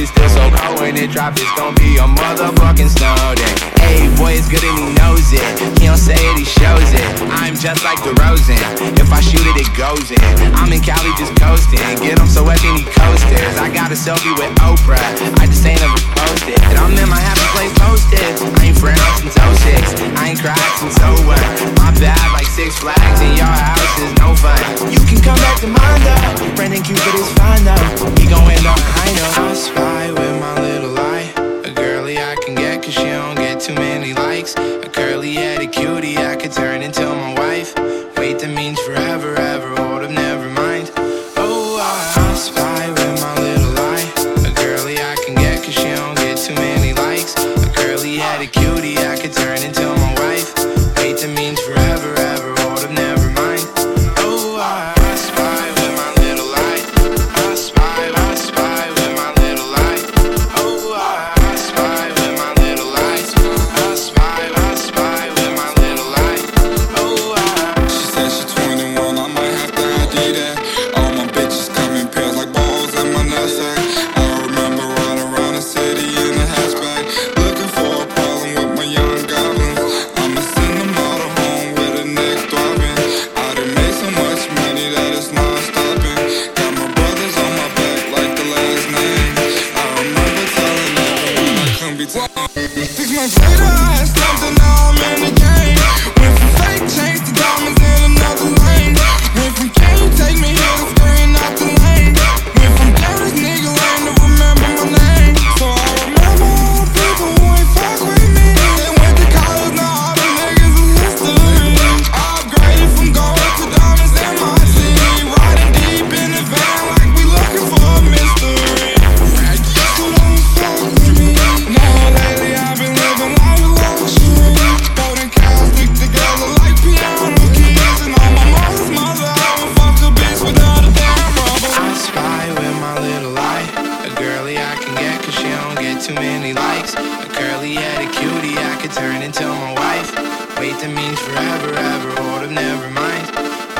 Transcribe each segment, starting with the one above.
it's still so cold when it drops. It's gonna be a motherfucking snow day. Hey, boy, it's good and he knows it. He don't say it, he shows it. I'm just like DeRozan. If I shoot it, it goes in. I'm in Cali just coasting. Get him so wet, then he coasters. I got a selfie with Oprah. I just ain't ever posted. And I'm in my happy place posted. I ain't friends since 06. I ain't cried since 01. My bad, like Six Flags, in your house is no fun. You can come back to mine though. Brandon Cupid is fine though. can't say. in a lie. A girly I can get cause she don't get too many likes. A curly headed cutie I could turn into my wife. Wait, that means forever, ever, hold up, never mind.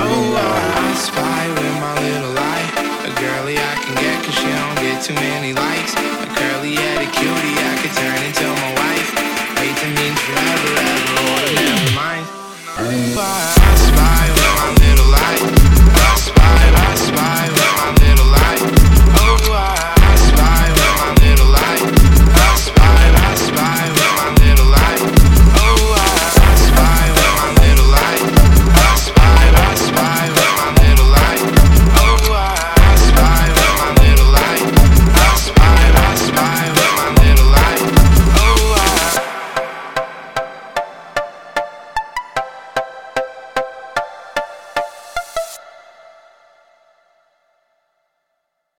Oh, I spy with my little light. A girly I can get cause she don't get too many likes. A